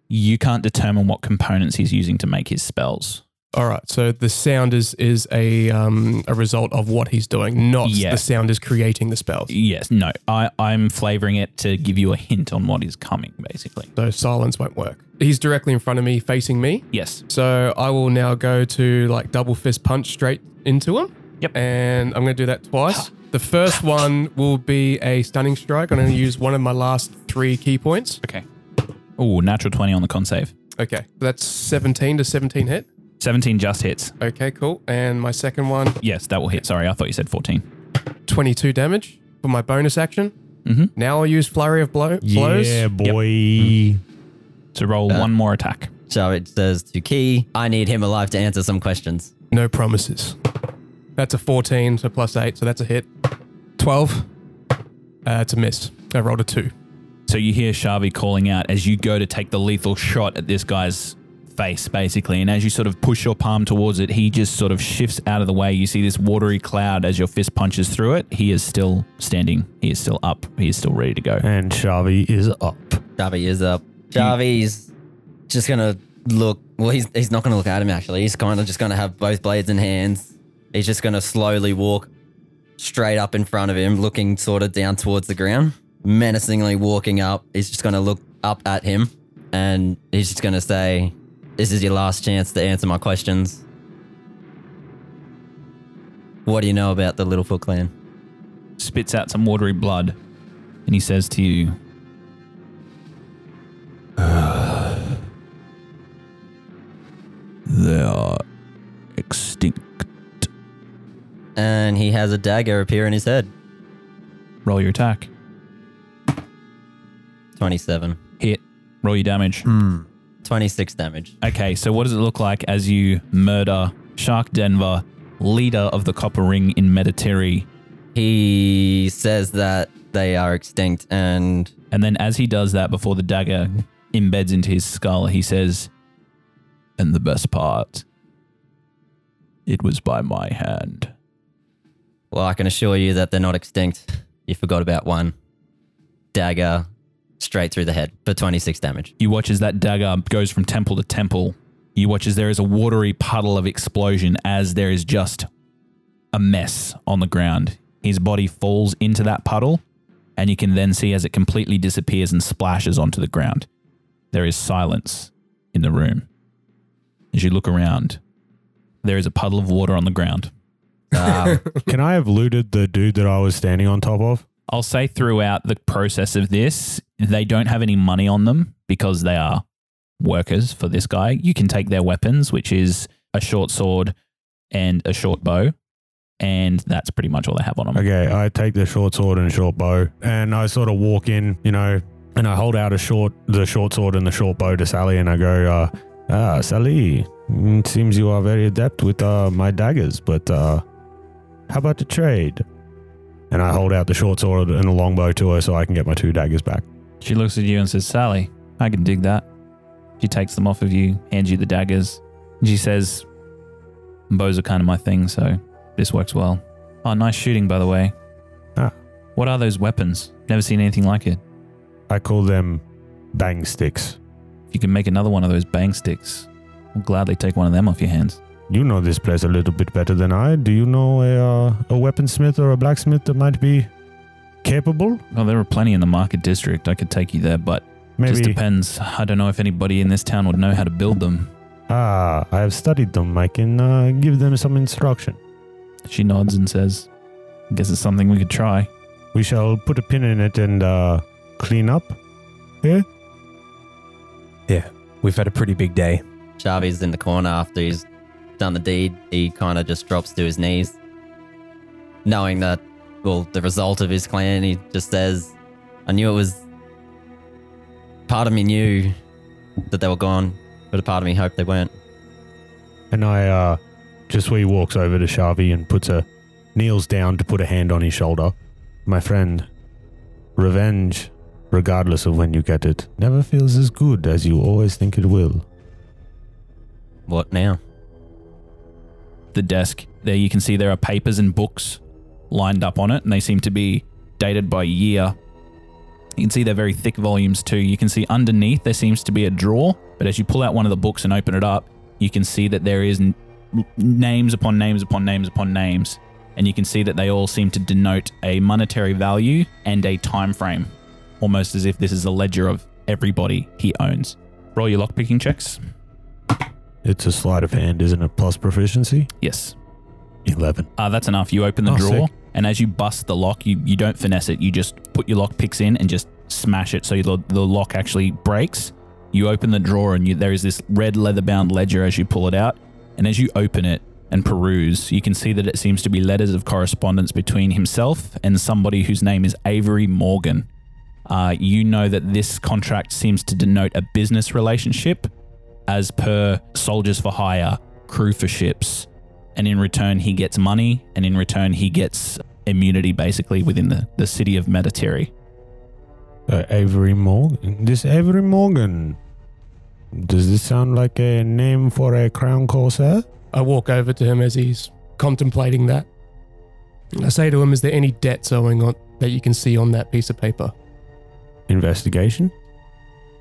You can't determine what components he's using to make his spells. All right. So the sound is is a um, a result of what he's doing, not Yeah. the sound is creating the spells. Yes, no, I, I'm flavoring it to give you a hint on what is coming, basically. So silence won't work. He's directly in front of me, facing me. Yes. So I will now go to like double fist punch straight into him. Yep. And I'm going to do that twice. The first one will be a stunning strike. I'm going to use one of my last three ki points. Okay. Oh, natural 20 on the con save. Okay. That's 17 to 17 hit. 17 just hits. Okay, cool. And my second one, Yes, that will hit. Sorry, I thought you said 14. 22 damage for my bonus action. Mhm. Now I'll use flurry of blow- blows. Yeah, boy. So roll one more attack. So it says to Key, I need him alive to answer some questions. No promises. That's a 14, so plus 8, so that's a hit. 12. Uh, it's a miss. I rolled a 2. So you hear Shavi calling out as you go to take the lethal shot at this guy's face, basically. And as you sort of push your palm towards it, he just sort of shifts out of the way. You see this watery cloud as your fist punches through it. He is still standing. He is still up. He is still ready to go. And Shavi is up. Javi is up. Javi's just gonna look. Well, he's he's not gonna look at him actually. He's kind of just gonna have both blades in hands. He's just gonna slowly walk straight up in front of him, looking sort of down towards the ground, menacingly walking up. He's just gonna look up at him, and he's just gonna say, "This is your last chance to answer my questions." What do you know about the Littlefoot clan? Spits out some watery blood, and he says to you, They And he has a dagger appear in his head. Roll your attack. Twenty-seven. Hit. Roll your damage. Hmm. 26 damage. Okay, so what does it look like as you murder Shark Denver, leader of the Copper Ring in Mediteri? He says that they are extinct and And then as he does that, before the dagger embeds into his skull, he says, And the best part, it was by my hand. Well, I can assure you that they're not extinct. You forgot about one. Dagger straight through the head for 26 damage. You watch as that dagger goes from temple to temple. You watch as there is a watery puddle of explosion as there is just a mess on the ground. His body falls into that puddle, and you can then see as it completely disappears and splashes onto the ground. There is silence in the room. As you look around, there is a puddle of water on the ground. Um, Can I have looted the dude that I was standing on top of? I'll say throughout the process of this, they don't have any money on them because they are workers for this guy. You can take their weapons, which is a short sword and a short bow, and that's pretty much all they have on them. Okay, I take the short sword and short bow, and I sort of walk in, you know, and I hold out a short, the short sword and the short bow to Sally, and I go, uh, "Ah, Sally, it seems you are very adept with uh, my daggers, but uh, how about the trade?" And I hold out the short sword and the longbow to her so I can get my two daggers back. She looks at you and says, Sally, I can dig that. She takes them off of you, hands you the daggers. And she says, Bows are kind of my thing, so this works well. Oh, nice shooting, by the way. Ah. What are those weapons? Never seen anything like it. I call them bang sticks. If you can make another one of those bang sticks, I'll gladly take one of them off your hands. You know this place a little bit better than I. Do you know a uh, a weaponsmith or a blacksmith that might be capable? Well, there are plenty in the market district. I could take you there, but Maybe. just depends. I don't know if anybody in this town would know how to build them. Ah, I have studied them. I can uh, give them some instruction. She nods and says, I guess it's something we could try. We shall put a pin in it and uh, clean up. Yeah? Yeah. We've had a pretty big day. Sharvy's in the corner after he's done the deed. He kind of just drops to his knees, knowing that, well, the result of his clan. He just says, I knew it was. Part of me knew that they were gone, but a part of me hoped they weren't. And I uh, Jasui walks over to Sharvy and puts a kneels down to put a hand on his shoulder. My friend, revenge, regardless of when you get it, never feels as good as you always think it will. What now? The desk. There you can see there are papers and books lined up on it, and they seem to be dated by year. You can see they're very thick volumes too. You can see underneath there seems to be a drawer, but as you pull out one of the books and open it up, you can see that there is n- names upon names upon names upon names, and you can see that they all seem to denote a monetary value and a time frame, almost as if this is a ledger of everybody he owns. Roll your lockpicking checks. It's a sleight of hand, isn't it? Plus proficiency? Yes. 11. Uh, that's enough. You open the Oh, drawer, sick. and as you bust the lock, you, you don't finesse it. You just put your lock picks in and just smash it so the, the lock actually breaks. You open the drawer, and you, there is this red leather bound ledger as you pull it out. And as you open it and peruse, you can see that it seems to be letters of correspondence between himself and somebody whose name is Avery Morgan. Uh, you know that this contract seems to denote a business relationship as per soldiers for hire, crew for ships, and in return he gets money, and in return he gets immunity basically within the, the city of Mediteri. Uh, Avery Morgan. This Avery Morgan. Does this sound like a name for a crown corsair? I walk over to him as he's contemplating that. I say to him, Is there any debts owing on that you can see on that piece of paper? Investigation?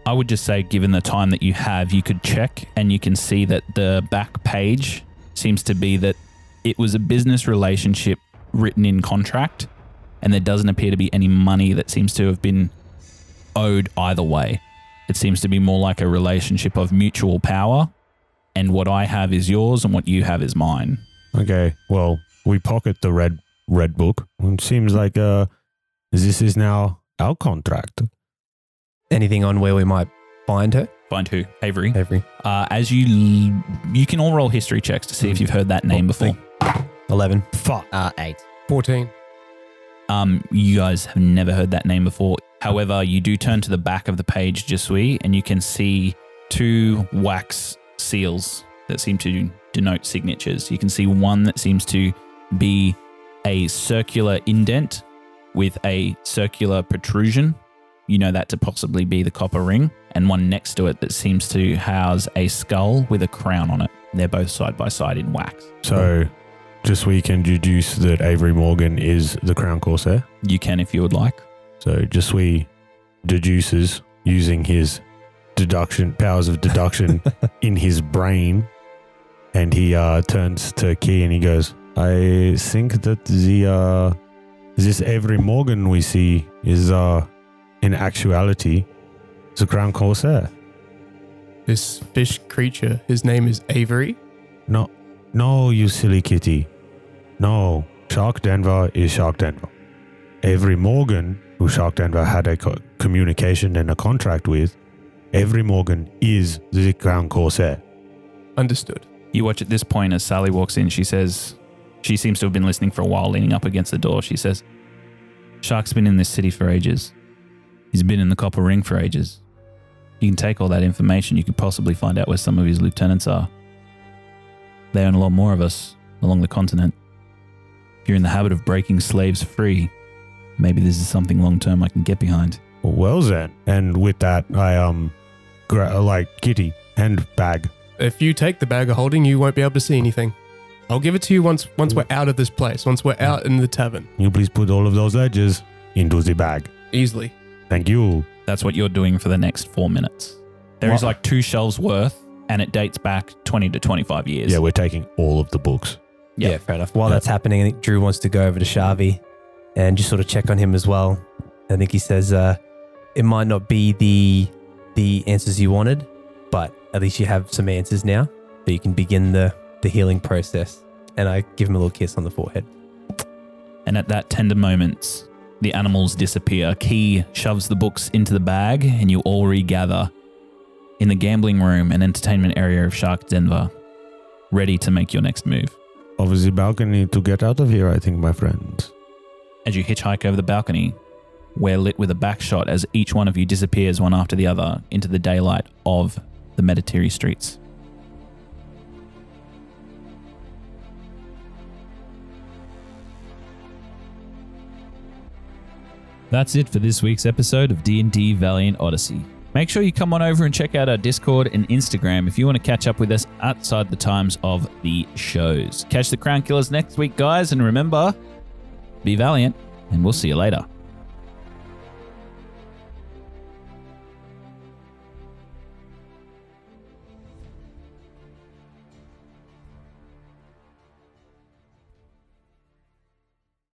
I would just say, given the time that you have, you could check and you can see that the back page seems to be that it was a business relationship written in contract, and there doesn't appear to be any money that seems to have been owed either way. It seems to be more like a relationship of mutual power, and what I have is yours, and what you have is mine. Okay, well, we pocket the red red book. It seems like uh, this is now our contract. Anything on where we might find her? Find who? Avery. Avery. Uh, as you you can all roll history checks to see if you've heard that name before. 11. Fuck. Uh, eight. 14. Um, you guys have never heard that name before. However, you do turn to the back of the page, Jasui, and you can see two wax seals that seem to denote signatures. You can see one that seems to be a circular indent with a circular protrusion. You know that to possibly be the copper ring, and one next to it that seems to house a skull with a crown on it. They're both side by side in wax. So, Jasui can deduce that Avery Morgan is the Crown Corsair. You can if you would like. So, Jasui deduces using his deduction powers of deduction in his brain, and he uh, turns to Key and he goes, "I think that the uh, this Avery Morgan we see is uh, in actuality the Crown Corsair. This fish creature, his name is Avery. No, no, you silly kitty. No, Shark Denver is Shark Denver. Avery Morgan, who Shark Denver had a co- communication and a contract with, Avery Morgan is the Crown Corsair. Understood. You watch at this point as Sally walks in. She says, she seems to have been listening for a while, leaning up against the door. She says, Shark's been in this city for ages. He's been in the Copper Ring for ages. You can take all that information. You could possibly find out where some of his lieutenants are. They own a lot more of us along the continent. If you're in the habit of breaking slaves free, maybe this is something long term I can get behind. Well then, and with that, I um, gra- like Kitty and bag. If you take the bag of holding, you won't be able to see anything. I'll give it to you once once we're out of this place, once we're out in the tavern. You please put all of those edges into the bag. Easily. Thank you. That's what you're doing for the next four minutes. There is What? like two shelves worth, and it dates back 20 to 25 years. Yeah, we're taking all of the books. Yep. Yeah, fair enough. While Yeah. that's happening, I think Drew wants to go over to Shavi and just sort of check on him as well. I think he says uh, it might not be the the answers you wanted, but at least you have some answers now, so you can begin the the healing process. And I give him a little kiss on the forehead. And at that tender moment, the animals disappear. Key shoves the books into the bag, and you all regather in the gambling room and entertainment area of Shark Denver, ready to make your next move. Over the balcony to get out of here, I think, my friends. As you hitchhike over the balcony, we're lit with a backshot as each one of you disappears one after the other into the daylight of the Mediteri streets. That's it for this week's episode of D&D Valiant Odyssey. Make sure you come on over and check out our Discord and Instagram if you want to catch up with us outside the times of the shows. Catch the Crown Killers next week, guys, and remember, be valiant, and we'll see you later.